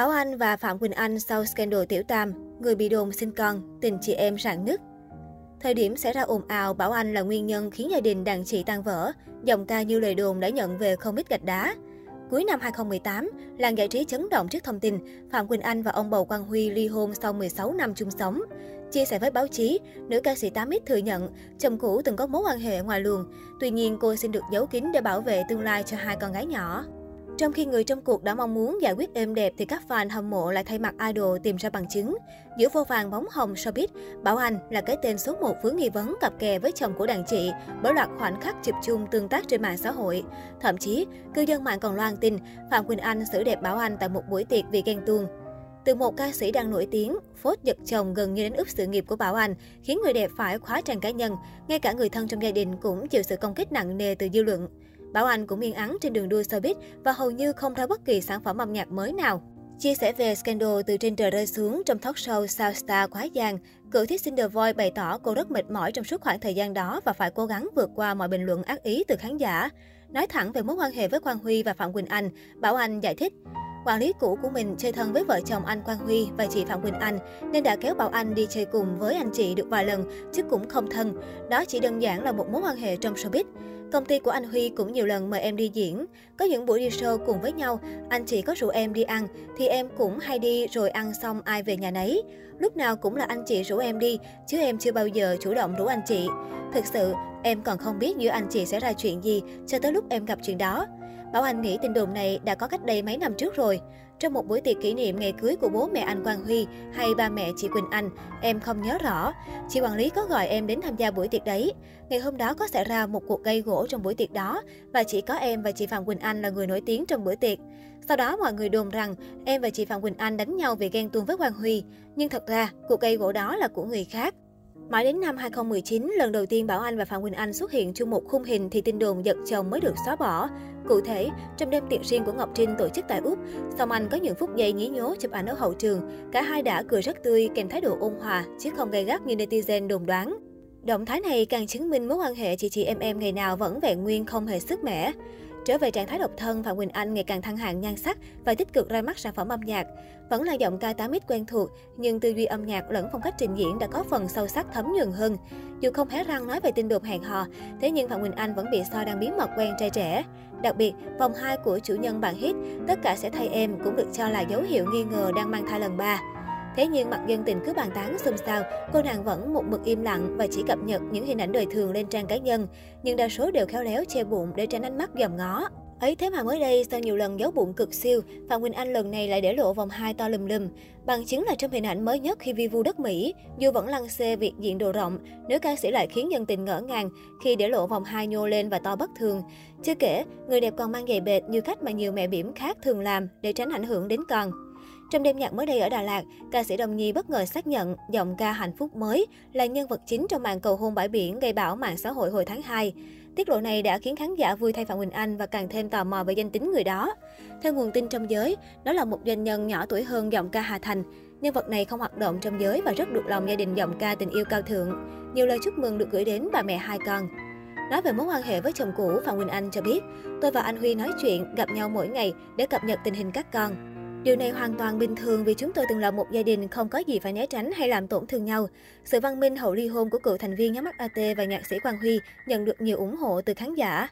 Bảo Anh và Phạm Quỳnh Anh sau scandal tiểu tam, người bị đồn sinh con, tình chị em rạn nứt. Thời điểm xảy ra ồn ào, Bảo Anh là nguyên nhân khiến gia đình đàn chị tan vỡ. Dòng ca như lời đồn đã nhận về không ít gạch đá. Cuối năm 2018, làng giải trí chấn động trước thông tin Phạm Quỳnh Anh và ông Bầu Quang Huy ly hôn sau 16 năm chung sống. Chia sẻ với báo chí, nữ ca sĩ 8X thừa nhận chồng cũ từng có mối quan hệ ngoài luồng. Tuy nhiên, cô xin được giấu kín để bảo vệ tương lai cho hai con gái nhỏ. Trong khi người trong cuộc đã mong muốn giải quyết êm đẹp thì các fan hâm mộ lại thay mặt idol tìm ra bằng chứng. Giữa vô vàng bóng hồng showbiz, Bảo Anh là cái tên số 1 vướng nghi vấn cặp kè với chồng của đàn chị bởi loạt khoảnh khắc chụp chung tương tác trên mạng xã hội. Thậm chí, cư dân mạng còn loan tin Phạm Quỳnh Anh xử đẹp Bảo Anh tại một buổi tiệc vì ghen tuông. Từ một ca sĩ đang nổi tiếng, phốt giật chồng gần như đến ướp sự nghiệp của Bảo Anh, khiến người đẹp phải khóa trang cá nhân. Ngay cả người thân trong gia đình cũng chịu sự công kích nặng nề từ dư luận. Bảo Anh cũng yên ắng trên đường đua showbiz và hầu như không ra bất kỳ sản phẩm âm nhạc mới nào. Chia sẻ về scandal từ trên trời rơi xuống trong talk show South Star quá giang, cựu thí sinh The Voice bày tỏ cô rất mệt mỏi trong suốt khoảng thời gian đó và phải cố gắng vượt qua mọi bình luận ác ý từ khán giả. Nói thẳng về mối quan hệ với Quang Huy và Phạm Quỳnh Anh, Bảo Anh giải thích. Quản lý cũ của mình chơi thân với vợ chồng anh Quang Huy và chị Phạm Quỳnh Anh nên đã kéo Bảo Anh đi chơi cùng với anh chị được vài lần chứ cũng không thân. Đó chỉ đơn giản là một mối quan hệ trong showbiz. Công ty của anh Huy cũng nhiều lần mời em đi diễn. Có những buổi đi show cùng với nhau, anh chị có rủ em đi ăn, thì em cũng hay đi rồi ăn xong ai về nhà nấy. Lúc nào cũng là anh chị rủ em đi, chứ em chưa bao giờ chủ động rủ anh chị. Thực sự, em còn không biết giữa anh chị sẽ ra chuyện gì cho tới lúc em gặp chuyện đó. Bảo Anh nghĩ tin đồn này đã có cách đây mấy năm trước rồi. Trong một buổi tiệc kỷ niệm ngày cưới của bố mẹ anh Quang Huy hay ba mẹ chị Quỳnh Anh, em không nhớ rõ. Chị quản lý có gọi em đến tham gia buổi tiệc đấy. Ngày hôm đó có xảy ra một cuộc gây gỗ trong buổi tiệc đó và chỉ có em và chị Phạm Quỳnh Anh là người nổi tiếng trong bữa tiệc. Sau đó mọi người đồn rằng em và chị Phạm Quỳnh Anh đánh nhau vì ghen tuông với Quang Huy. Nhưng thật ra, cuộc gây gỗ đó là của người khác. Mãi đến năm 2019, lần đầu tiên Bảo Anh và Phạm Quỳnh Anh xuất hiện chung một khung hình thì tin đồn giật chồng mới được xóa bỏ. Cụ thể, trong đêm tiệc riêng của Ngọc Trinh tổ chức tại Úc, Song Anh có những phút giây nhí nhố chụp ảnh ở hậu trường. Cả hai đã cười rất tươi kèm thái độ ôn hòa, chứ không gay gắt như netizen đồn đoán. Động thái này càng chứng minh mối quan hệ chị chị em em ngày nào vẫn vẹn nguyên không hề sức mẻ. Trở về trạng thái độc thân, Phạm Quỳnh Anh ngày càng thăng hạng nhan sắc và tích cực ra mắt sản phẩm âm nhạc. Vẫn là giọng ca 8 quen thuộc, nhưng tư duy âm nhạc lẫn phong cách trình diễn đã có phần sâu sắc thấm nhuần hơn. Dù không hé răng nói về tin đồn hẹn hò, thế nhưng Phạm Quỳnh Anh vẫn bị so đang bí mật quen trai trẻ. Đặc biệt, vòng 2 của chủ nhân bạn hit Tất cả sẽ thay em cũng được cho là dấu hiệu nghi ngờ đang mang thai lần 3. Thế nhưng mặc dân tình cứ bàn tán xôn xao, cô nàng vẫn một mực im lặng và chỉ cập nhật những hình ảnh đời thường lên trang cá nhân. Nhưng đa số đều khéo léo che bụng để tránh ánh mắt dòm ngó. Ấy thế mà mới đây, sau nhiều lần giấu bụng cực siêu, Phạm Quỳnh Anh lần này lại để lộ vòng hai to lùm lùm. Bằng chứng là trong hình ảnh mới nhất khi vi vu đất Mỹ, dù vẫn lăng xê việc diện đồ rộng, nữ ca sĩ lại khiến dân tình ngỡ ngàng khi để lộ vòng hai nhô lên và to bất thường. Chưa kể, người đẹp còn mang giày bệt như cách mà nhiều mẹ bỉm khác thường làm để tránh ảnh hưởng đến con. Trong đêm nhạc mới đây ở Đà Lạt, ca sĩ Đồng Nhi bất ngờ xác nhận giọng ca Hạnh phúc mới là nhân vật chính trong màn cầu hôn bãi biển gây bão mạng xã hội hồi tháng 2. Tiết lộ này đã khiến khán giả vui thay Phạm Quỳnh Anh và càng thêm tò mò về danh tính người đó. Theo nguồn tin trong giới, đó là một doanh nhân nhỏ tuổi hơn giọng ca Hà Thành. Nhân vật này không hoạt động trong giới và rất được lòng gia đình giọng ca tình yêu cao thượng. Nhiều lời chúc mừng được gửi đến bà mẹ hai con. Nói về mối quan hệ với chồng cũ, Phạm Quỳnh Anh cho biết, tôi và anh Huy nói chuyện, gặp nhau mỗi ngày để cập nhật tình hình các con. Điều này hoàn toàn bình thường vì chúng tôi từng là một gia đình không có gì phải né tránh hay làm tổn thương nhau. Sự văn minh, hậu ly hôn của cựu thành viên nhóm HAT và nhạc sĩ Quang Huy nhận được nhiều ủng hộ từ khán giả.